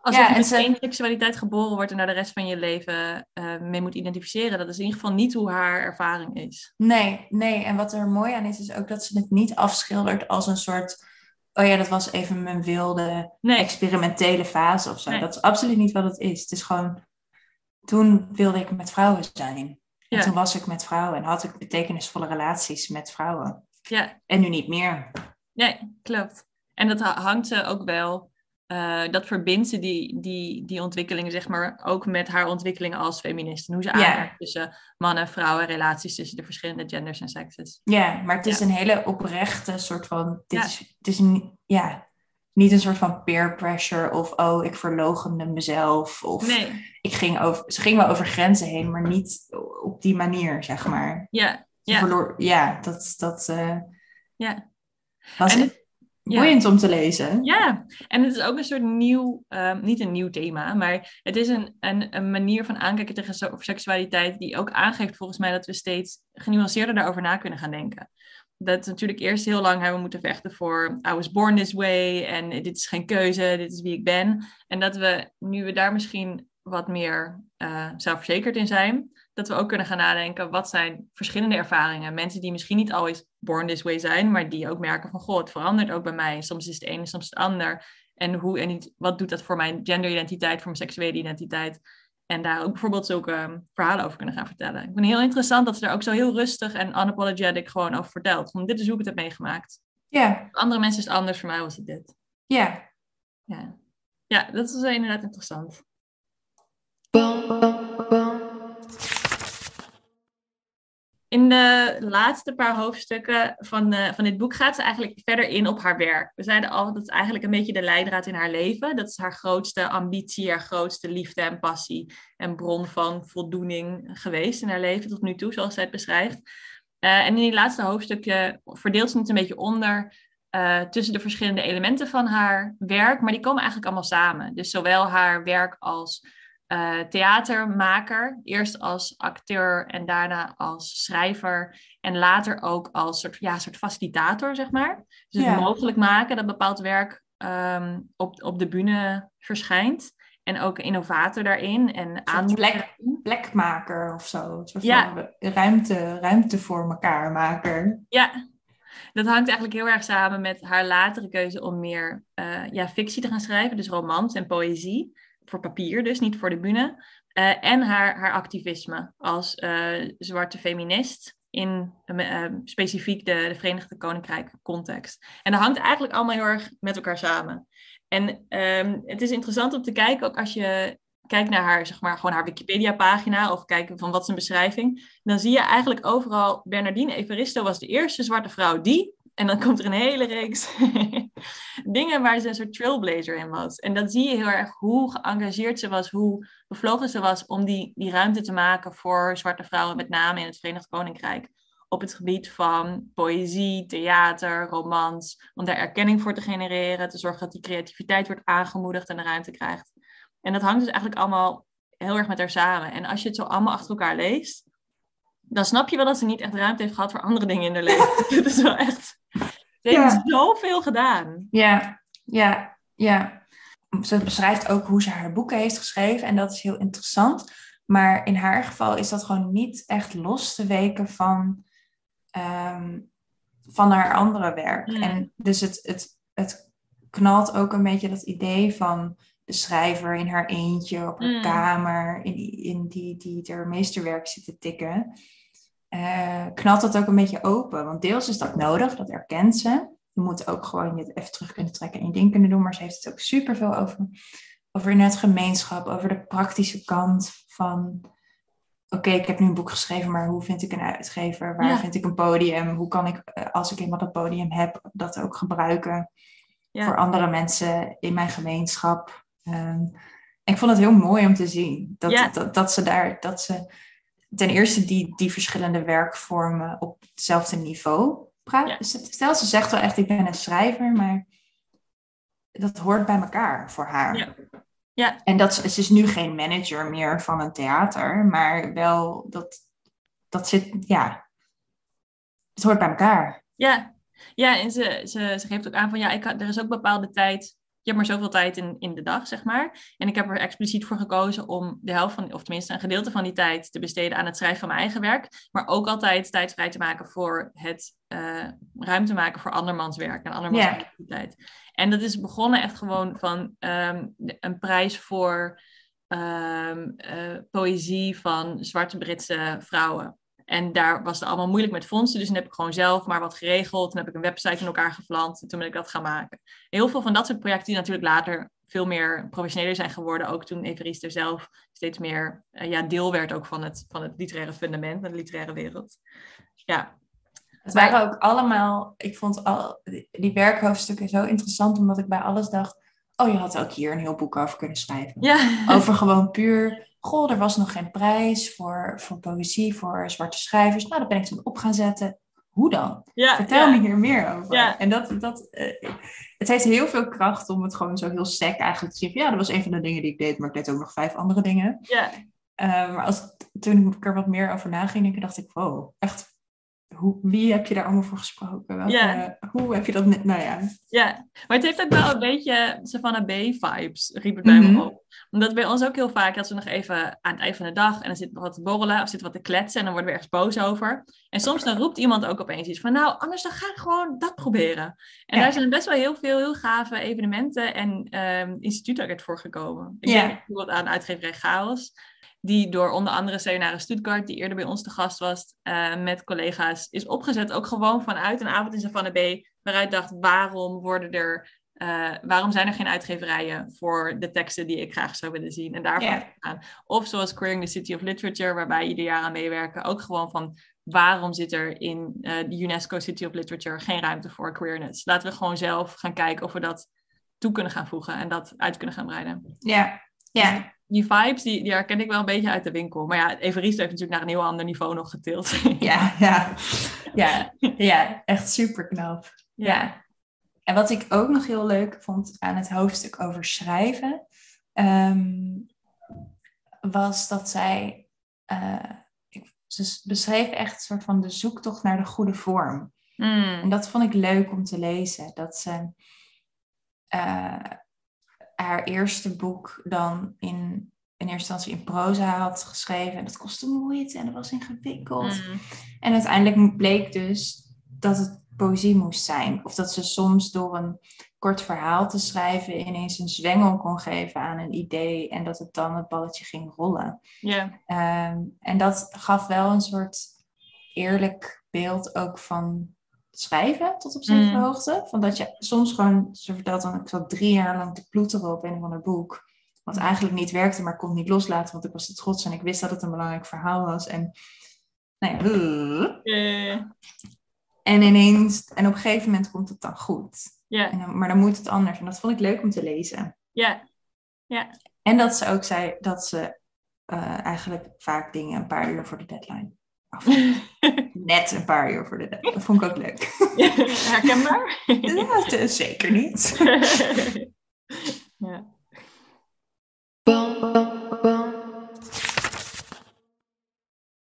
Als Ja, je met één seksualiteit geboren wordt en daar de rest van je leven eh, mee moet identificeren, dat is in ieder geval niet hoe haar ervaring is. Nee, nee. En wat er mooi aan is, is ook dat ze het niet afschildert als een soort. Oh ja, dat was even mijn wilde Nee, experimentele fase of zo. Nee. Dat is absoluut niet wat het is. Het is gewoon. Toen wilde ik met vrouwen zijn. En toen was ik met vrouwen en had ik betekenisvolle relaties met vrouwen. ja, En nu niet meer. nee, klopt. En dat ha- hangt ook wel, eh, dat verbindt ze die, die, die ontwikkelingen, zeg maar, ook met haar ontwikkelingen als feminist. En hoe ze aankijkt tussen mannen, vrouwen, relaties tussen de verschillende genders en sekses. Ja, maar het is Ja. een hele oprechte soort van. Dit Ja. is, het is een, ja, niet een soort van peer pressure of oh, ik verloochende mezelf. Of Nee, ik ging over, ze ging wel over grenzen heen, maar niet op die manier, zeg maar. ja, Ja. ja dat, dat eh, ja. was En het- ja. boeiend om te lezen. Ja, en het is ook een soort nieuw, ehm, niet een nieuw thema, maar het is een, een, een manier van aankijken tegen so- seksualiteit die ook aangeeft volgens mij dat we steeds genuanceerder daarover na kunnen gaan denken. Dat natuurlijk eerst heel lang hebben we moeten vechten voor I was born this way en dit is geen keuze, dit is wie ik ben. En dat we, nu we daar misschien wat meer eh, zelfverzekerd in zijn, dat we ook kunnen gaan nadenken, wat zijn verschillende ervaringen? Mensen die misschien niet always born this way zijn, maar die ook merken van, goh, het verandert ook bij mij. Soms is het een, soms het ander. En, hoe, en wat doet dat voor mijn genderidentiteit, voor mijn seksuele identiteit? En daar ook bijvoorbeeld zulke um, verhalen over kunnen gaan vertellen. Ik vind het heel interessant dat ze daar ook zo heel rustig en unapologetic gewoon over vertelt. Want dit is hoe ik het heb meegemaakt. Ja, Voor andere mensen is het anders, voor mij was het dit. ja. Ja, ja dat is inderdaad interessant. De laatste paar hoofdstukken van, eh, van dit boek gaat ze eigenlijk verder in op haar werk. We zeiden al dat het eigenlijk een beetje de leidraad in haar leven. Dat is haar grootste ambitie, haar grootste liefde en passie en bron van voldoening geweest in haar leven tot nu toe, zoals zij het beschrijft. Uh, en in die laatste hoofdstukje verdeelt ze het een beetje onder uh, tussen de verschillende elementen van haar werk, maar die komen eigenlijk allemaal samen. Dus zowel haar werk als uh, theatermaker, eerst als acteur en daarna als schrijver en later ook als soort, ja, soort facilitator, zeg maar. Dus Ja. het mogelijk maken dat bepaald werk um, op, op de bühne verschijnt. En ook innovator daarin. En Een plek, plekmaker of zo. Een soort Ja. van ruimte, ruimte voor elkaar maker. Ja, dat hangt eigenlijk heel erg samen met haar latere keuze om meer uh, ja, fictie te gaan schrijven. Dus romans en poëzie. Voor papier dus, niet voor de bühne. Uh, en haar, haar activisme als uh, zwarte feminist in uh, specifiek de, de Verenigde Koninkrijk context. En dat hangt eigenlijk allemaal heel erg met elkaar samen. En um, het is interessant om te kijken, ook als je kijk naar haar, zeg maar, gewoon haar Wikipedia-pagina of kijk van wat een beschrijving, dan zie je eigenlijk overal Bernardine Evaristo was de eerste zwarte vrouw die. En dan komt er een hele reeks dingen waar ze een soort trailblazer in was. En dan zie je heel erg hoe geëngageerd ze was, hoe bevlogen ze was om die, die ruimte te maken voor zwarte vrouwen, met name in het Verenigd Koninkrijk. Op het gebied van poëzie, theater, romans. Om daar erkenning voor te genereren, te zorgen dat die creativiteit wordt aangemoedigd en de ruimte krijgt. En dat hangt dus eigenlijk allemaal heel erg met haar samen. En als je het zo allemaal achter elkaar leest, dan snap je wel dat ze niet echt ruimte heeft gehad voor andere dingen in haar leven. Het is wel echt. Ze heeft Ja. zoveel gedaan. Ja, ja, ja. Ze beschrijft ook hoe ze haar boeken heeft geschreven en dat is heel interessant. Maar in haar geval is dat gewoon niet echt los te weken van, ehm, van haar andere werk. En dus het, het, het knalt ook een beetje dat idee van de schrijver in haar eentje op haar Mm. kamer, in, die- in die, die haar meesterwerk zit te tikken. Eh, knalt dat ook een beetje open. Want deels is dat nodig, dat erkent ze. Je moet ook gewoon je even terug kunnen trekken en je ding kunnen doen. Maar ze heeft het ook super veel over, over in het gemeenschap, over de praktische kant van. Oké, ik heb nu een boek geschreven, maar hoe vind ik een uitgever? Waar Ja. vind ik een podium? Hoe kan ik, eh, als ik eenmaal dat podium heb, dat ook gebruiken Ja. voor andere mensen in mijn gemeenschap? Ehm, ik vond het heel mooi om te zien dat, Ja. dat, dat ze daar, dat ze ten eerste die, die verschillende werkvormen op hetzelfde niveau. Ja. Stel, ze zegt wel echt, ik ben een schrijver, maar dat hoort bij elkaar voor haar. Ja. Ja. En dat, ze is nu geen manager meer van een theater, maar wel dat, dat zit, ja, het hoort bij elkaar. Ja, ja en ze, ze, ze geeft ook aan van ja, ik er is ook bepaalde tijd. Je hebt maar zoveel tijd in, in de dag, zeg maar. En ik heb er expliciet voor gekozen om de helft van, of tenminste een gedeelte van die tijd te besteden aan het schrijven van mijn eigen werk. Maar ook altijd tijd vrij te maken voor het eh, ruimte maken voor andermans werk en andermans activiteit. En dat is begonnen echt gewoon van ehm, een prijs voor ehm, eh, poëzie van zwarte Britse vrouwen. En daar was het allemaal moeilijk met fondsen. Dus toen heb ik gewoon zelf maar wat geregeld. Toen heb ik een website in elkaar geplant. En toen ben ik dat gaan maken. Heel veel van dat soort projecten die natuurlijk later veel meer professioneler zijn geworden. Ook toen Evariste er zelf steeds meer eh, ja, deel werd ook van het, van het literaire fundament en de literaire wereld. Ja, Het waren ook allemaal, ik vond al die, die werkhoofdstukken zo interessant, omdat ik bij alles dacht, oh, je had ook hier een heel boek over kunnen schrijven. ja. Over gewoon puur, goh, er was nog geen prijs voor, voor poëzie, voor zwarte schrijvers. Nou, dat ben ik toen op gaan zetten. Hoe dan? ja, Vertel ja. me hier meer over. Ja. En dat, dat, eh, het heeft heel veel kracht om het gewoon zo heel sec eigenlijk te zeggen. Ja, dat was een van de dingen die ik deed, maar ik deed ook nog vijf andere dingen. Ja, Eh, maar als, toen ik er wat meer over naging, denken, dacht ik, wow, echt, hoe, wie heb je daar allemaal voor gesproken? Welke, Ja. Hoe heb je dat, net- nou ja. Ja, maar het heeft ook wel een beetje Savannah B-vibes, riep het bij Mhm. me op. Omdat bij ons ook heel vaak, dat we nog even aan het eind van de dag en dan zit wat te borrelen of zit wat te kletsen en dan worden we ergens boos over. En soms dan roept iemand ook opeens iets van, nou, anders dan ga ik gewoon dat proberen. En Ja. daar zijn best wel heel veel heel gave evenementen en ehm instituten voor gekomen. Ik Ja. denk bijvoorbeeld aan uitgeverij Chaos, die door onder andere Sayonara Stuttgart, die eerder bij ons te gast was, eh, met collega's, is opgezet. Ook gewoon vanuit een avond in Savannah B, waaruit dacht, waarom worden er eh, waarom zijn er geen uitgeverijen voor de teksten die ik graag zou willen zien? En daarvan gaan. Of zoals Queering the City of Literature, waarbij ieder jaar aan meewerken. Ook gewoon van waarom zit er in eh, de UNESCO City of Literature geen ruimte voor queerness? Laten we gewoon zelf gaan kijken of we dat toe kunnen gaan voegen en dat uit kunnen gaan breiden. Ja, ja. Die vibes, die, die herken ik wel een beetje uit de winkel. Maar ja, Evariste heeft natuurlijk naar een heel ander niveau nog getild. Ja, ja. Ja, ja, echt super knap. Ja. En wat ik ook nog heel leuk vond aan het hoofdstuk over schrijven, ehm, was dat zij, eh, ik, ze beschreef echt een soort van de zoektocht naar de goede vorm. En Mm. dat vond ik leuk om te lezen. Dat ze eh, haar eerste boek dan in, in eerste instantie in proza had geschreven. En dat kostte moeite en dat was ingewikkeld. Mm. En uiteindelijk bleek dus dat het poëzie moest zijn. Of dat ze soms door een kort verhaal te schrijven ineens een zwengel kon geven aan een idee. En dat het dan het balletje ging rollen. Ja, Ehm, en dat gaf wel een soort eerlijk beeld ook van schrijven tot op zekere Mm. hoogte. Van dat je soms gewoon, ze vertelt dan, ik zat drie jaar lang te ploeteren op een of ander boek. Wat eigenlijk niet werkte, maar ik kon het niet loslaten, want ik was te trots en ik wist dat het een belangrijk verhaal was. En, nou ja, Eh, en ineens, en op een gegeven moment komt het dan goed. Ja, maar dan moet het anders. En dat vond ik leuk om te lezen. ja, En dat ze ook zei dat ze eh, eigenlijk vaak dingen een paar uur voor de deadline. Net een paar uur voor de deadline. Dat vond ik ook leuk. herkenbaar. Ja, dat is zeker niet. ja.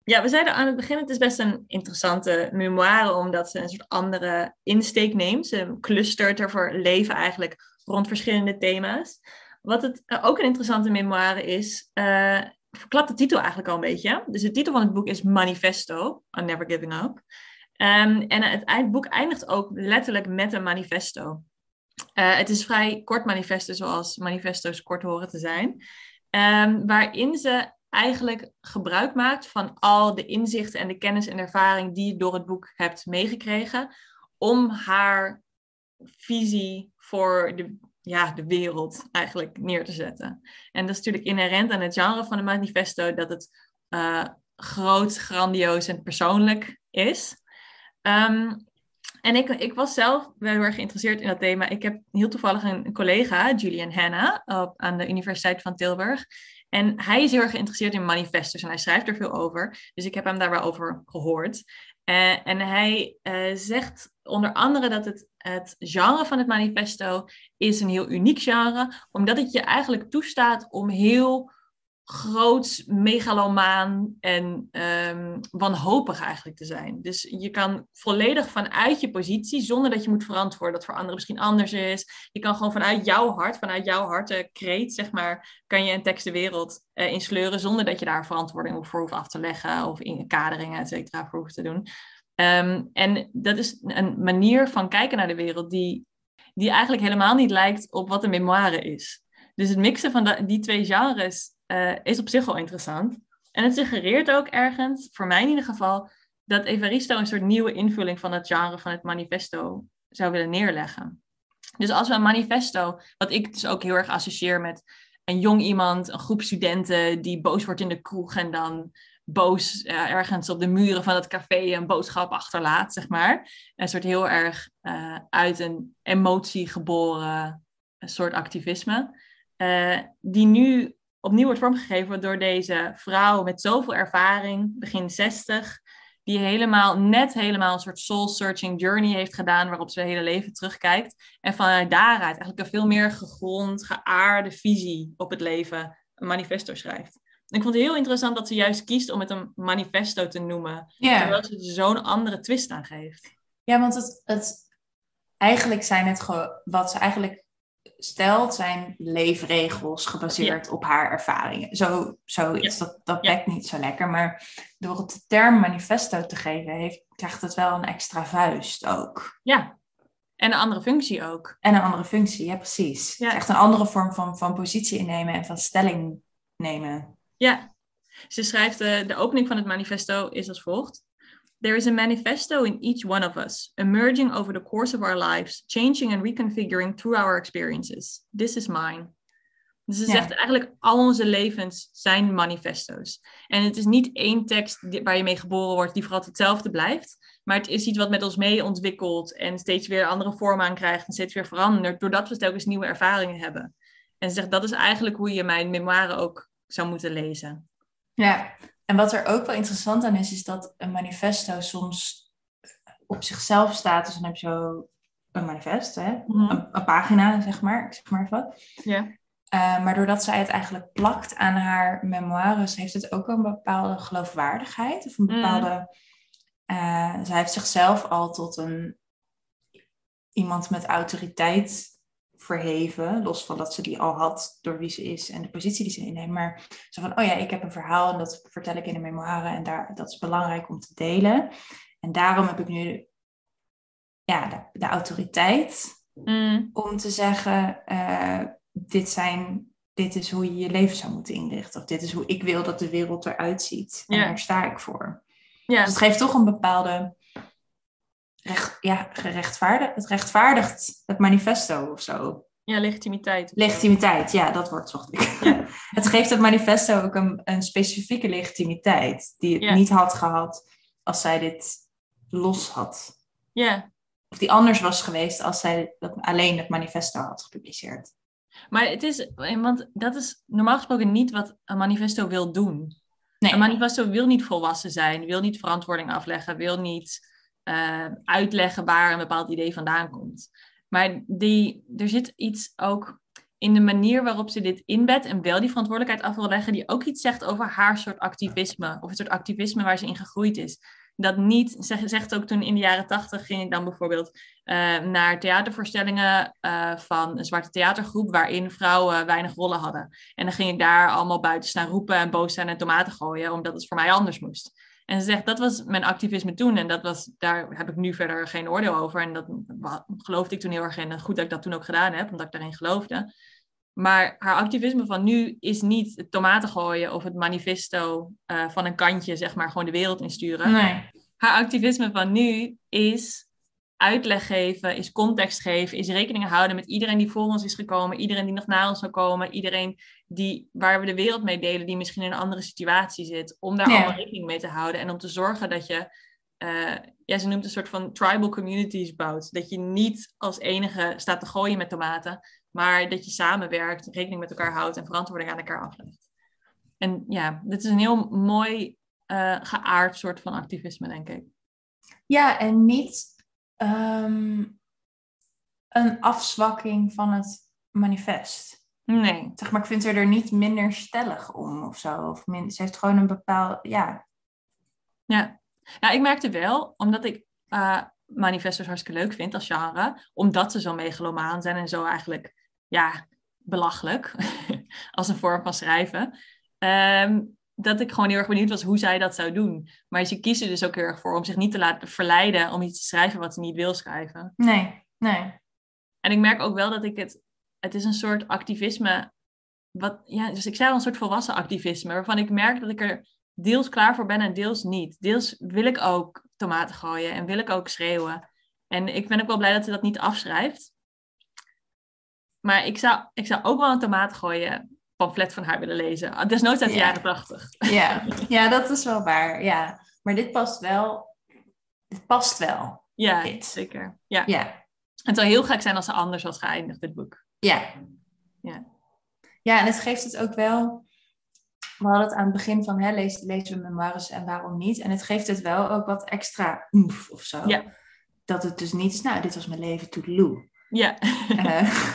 Ja, we zeiden aan het begin, het is best een interessante memoire, omdat ze een soort andere insteek neemt. Ze clustert er voor leven eigenlijk rond verschillende thema's. Wat het eh, ook een interessante memoire is, eh verklapt de titel eigenlijk al een beetje. Dus de titel van het boek is Manifesto, On Never Giving Up. Ehm, en het boek eindigt ook letterlijk met een manifesto. Eh, het is vrij kort manifesto, zoals manifesto's kort horen te zijn. Ehm, waarin ze eigenlijk gebruik maakt van al de inzichten en de kennis en ervaring die je door het boek hebt meegekregen, om haar visie voor de, ja, de wereld eigenlijk neer te zetten. En dat is natuurlijk inherent aan het genre van een manifesto, dat het eh, groot, grandioos en persoonlijk is. Ehm, en ik, ik was zelf wel heel erg geïnteresseerd in dat thema. Ik heb heel toevallig een, collega, Julian Hanna, op, aan de Universiteit van Tilburg. En hij is heel erg geïnteresseerd in manifestos en hij schrijft er veel over. Dus ik heb hem daar wel over gehoord. Eh, en hij eh, zegt onder andere dat het, het genre van het manifesto is een heel uniek genre, omdat het je eigenlijk toestaat om heel groots, megalomaan en ehm, wanhopig eigenlijk te zijn. Dus je kan volledig vanuit je positie, zonder dat je moet verantwoorden dat voor anderen misschien anders is. Je kan gewoon vanuit jouw hart, vanuit jouw hartenkreet, zeg maar, kan je een tekst de wereld eh, insleuren, zonder dat je daar verantwoording voor hoeft af te leggen of in kaderingen, et cetera, voor hoeft te doen. Ehm, en dat is een manier van kijken naar de wereld die, die eigenlijk helemaal niet lijkt op wat een memoire is. Dus het mixen van die twee genres eh, is op zich wel interessant. En het suggereert ook ergens, voor mij in ieder geval, dat Evaristo een soort nieuwe invulling van het genre van het manifesto zou willen neerleggen. Dus als we een manifesto, wat ik dus ook heel erg associeer met een jong iemand, een groep studenten die boos wordt in de kroeg en dan boos eh, ergens op de muren van het café een boodschap achterlaat, zeg maar. Een soort heel erg eh, uit een emotie geboren soort activisme. die nu opnieuw wordt vormgegeven door deze vrouw met zoveel ervaring, begin 60, die helemaal, net helemaal een soort soul-searching journey heeft gedaan, waarop ze haar hele leven terugkijkt. En vanuit daaruit eigenlijk een veel meer gegrond, geaarde visie op het leven een manifesto schrijft. En ik vond het heel interessant dat ze juist kiest om het een manifesto te noemen, terwijl ze er zo'n andere twist aan geeft. ja want het, het, eigenlijk zijn het gewoon, wat ze eigenlijk stelt, zijn leefregels gebaseerd op haar ervaringen. Zo, zoiets, dat, dat Ja. bekt niet zo lekker. Maar door het de term manifesto te geven, heeft, krijgt het wel een extra vuist ook. Ja, en een andere functie ook. En een andere functie, ja precies. Ja. Echt een andere vorm van, van positie innemen en van stelling nemen. Ja, ze schrijft, eh, de opening van het manifesto is als volgt. There is a manifesto in each one of us, emerging over the course of our lives, changing and reconfiguring through our experiences. This is mine. Dus ze Ja. zegt eigenlijk, al onze levens zijn manifesto's. En het is niet één tekst waar je mee geboren wordt, die voor altijd hetzelfde blijft. Maar het is iets wat met ons mee ontwikkelt en steeds weer andere vorm aankrijgt en steeds weer verandert, doordat we telkens nieuwe ervaringen hebben. En ze zegt, dat is eigenlijk hoe je mijn memoire ook zou moeten lezen. Ja, en wat er ook wel interessant aan is, is dat een manifesto soms op zichzelf staat. Dus dan heb je zo een manifest, hè? een, een pagina, zeg maar. Ik zeg maar even wat. Ja. Eh, maar doordat zij het eigenlijk plakt aan haar memoires, heeft het ook een bepaalde geloofwaardigheid. Of een Mm. bepaalde. eh, zij heeft zichzelf al tot een iemand met autoriteit verheven. Los van dat ze die al had door wie ze is en de positie die ze inneemt. Maar zo van, oh ja, ik heb een verhaal en dat vertel ik in de memoire. En daar, dat is belangrijk om te delen. En daarom heb ik nu ja, de, de autoriteit Mm, om te zeggen, eh, dit, zijn, dit is hoe je je leven zou moeten inrichten. Of dit is hoe ik wil dat de wereld eruit ziet. En Ja. daar sta ik voor. ja, Dus het geeft toch een bepaalde, recht, ja, gerechtvaardig, het rechtvaardigt het manifesto of zo. Ja, legitimiteit. Legitimiteit, ja, dat woord zocht ik. Ja. het geeft het manifesto ook een, een specifieke legitimiteit die het Ja. niet had gehad als zij dit los had. Ja, Of die anders was geweest als zij dat alleen het manifesto had gepubliceerd. maar het is, want dat is normaal gesproken niet wat een manifesto wil doen. Nee, Een manifesto wil niet volwassen zijn, wil niet verantwoording afleggen, wil niet eh, uitleggen waar een bepaald idee vandaan komt. Maar die, er zit iets ook in de manier waarop ze dit inbedt en wel die verantwoordelijkheid af wil leggen, die ook iets zegt over haar soort activisme, of het soort activisme waar ze in gegroeid is. Dat niet, zeg, zegt ook toen in de jaren tachtig ging ik dan bijvoorbeeld eh, naar theatervoorstellingen eh, van een zwarte theatergroep waarin vrouwen weinig rollen hadden. En dan ging ik daar allemaal buiten staan roepen en boos zijn en tomaten gooien, omdat het voor mij anders moest. En ze zegt, dat was mijn activisme toen en dat was, daar heb ik nu verder geen oordeel over. En dat geloofde ik toen heel erg in. En goed dat ik dat toen ook gedaan heb, omdat ik daarin geloofde. Maar haar activisme van nu is niet het tomaten gooien of het manifesto eh, van een kantje, zeg maar, gewoon de wereld insturen. nee. Haar activisme van nu is uitleg geven, is context geven, is rekening houden met iedereen die voor ons is gekomen, iedereen die nog na ons zal komen, iedereen die, waar we de wereld mee delen, die misschien in een andere situatie zit, om daar Ja. allemaal rekening mee te houden en om te zorgen dat je, eh, ja, ze noemt een soort van tribal communities bouwt. Dat je niet als enige staat te gooien met tomaten, maar dat je samenwerkt, rekening met elkaar houdt en verantwoording aan elkaar aflegt. En ja, dit is een heel mooi eh, geaard soort van activisme, denk ik. Ja, en niet ehm, een afzwakking van het manifest. Nee. Zeg maar, ik vind haar er niet minder stellig om of zo. Of min, ze heeft gewoon een bepaald, ja, Ja. Nou, ik merkte wel, omdat ik eh manifestos hartstikke leuk vind als genre, omdat ze zo megalomaan zijn en zo eigenlijk, ja, belachelijk, als een vorm van schrijven, ehm, dat ik gewoon heel erg benieuwd was hoe zij dat zou doen. Maar ze kiezen dus ook heel erg voor om zich niet te laten verleiden om iets te schrijven wat ze niet wil schrijven. nee, nee. En ik merk ook wel dat ik het, het is een soort activisme, wat, ja, dus ik zei al een soort volwassen activisme, waarvan ik merk dat ik er deels klaar voor ben en deels niet. Deels wil ik ook tomaten gooien en wil ik ook schreeuwen. En ik ben ook wel blij dat ze dat niet afschrijft. Maar ik zou, ik zou ook wel een tomaten gooien pamflet van haar willen lezen. Desnoods uit de Ja. jaren tachtig. Ja. ja, dat is wel waar, ja. Maar dit past wel, dit past wel. Ja, Dit. zeker. Ja. Ja, Het zou heel gek zijn als ze anders was geëindigd, dit boek. ja. Ja. Ja, en het geeft het ook wel. We hadden het aan het begin van, hè, lees, lezen we memoires en waarom niet? En het geeft het wel ook wat extra oef of zo. Ja. Dat het dus niet is, nou, dit was mijn leven toedeloe. Ja. Eh,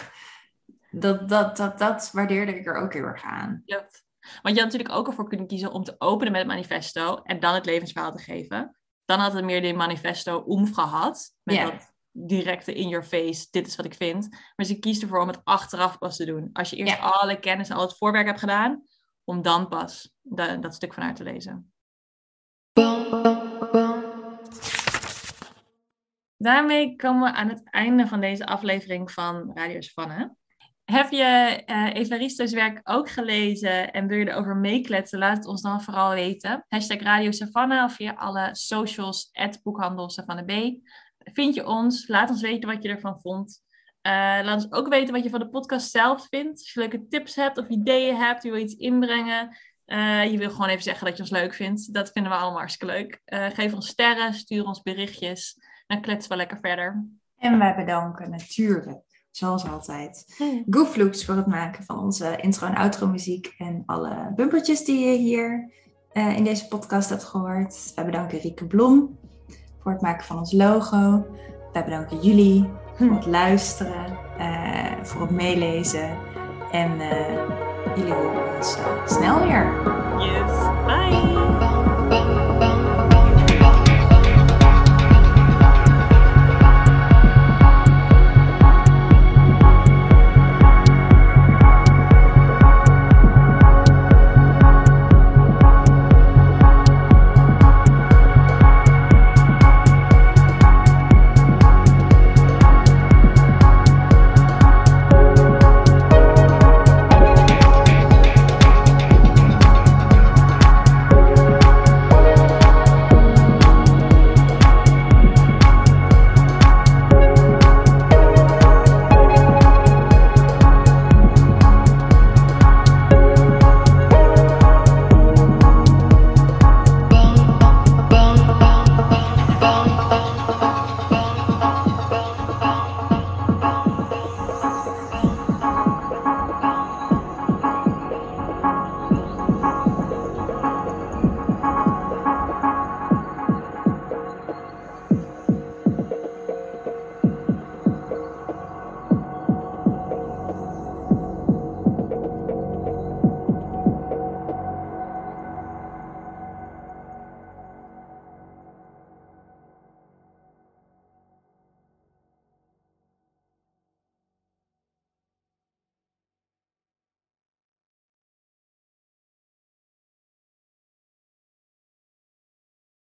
dat, dat, dat, dat waardeerde ik er ook heel erg aan. Klopt. Want je had natuurlijk ook ervoor kunnen kiezen om te openen met het manifesto en dan het levensverhaal te geven. Dan had het meer de manifesto omf gehad. Met Ja. dat directe in your face, dit is wat ik vind. Maar ze kiest ervoor om het achteraf pas te doen. Als je eerst Ja. alle kennis en al het voorwerk hebt gedaan, om dan pas da- dat stuk van haar te lezen. Daarmee komen we aan het einde van deze aflevering van Radio Savanne. Heb je eh Evaristo's werk ook gelezen en wil je erover meekletsen? Laat het ons dan vooral weten. Hashtag Radio Savannah of via alle socials, at boekhandel Savannah B. Vind je ons? Laat ons weten wat je ervan vond. Eh, laat ons ook weten wat je van de podcast zelf vindt. Als je leuke tips hebt of ideeën hebt, je wil iets inbrengen. eh, je wil gewoon even zeggen dat je ons leuk vindt. Dat vinden we allemaal hartstikke leuk. Geef ons sterren, stuur ons berichtjes. Dan kletsen we lekker verder. En wij bedanken natuurlijk, zoals altijd, Goofloops voor het maken van onze intro- en outro muziek en alle bumpertjes die je hier eh, in deze podcast hebt gehoord. Wij bedanken Rieke Blom voor het maken van ons logo. Wij bedanken jullie voor het luisteren, eh, voor het meelezen. En eh, jullie horen ons snel weer. Yeah.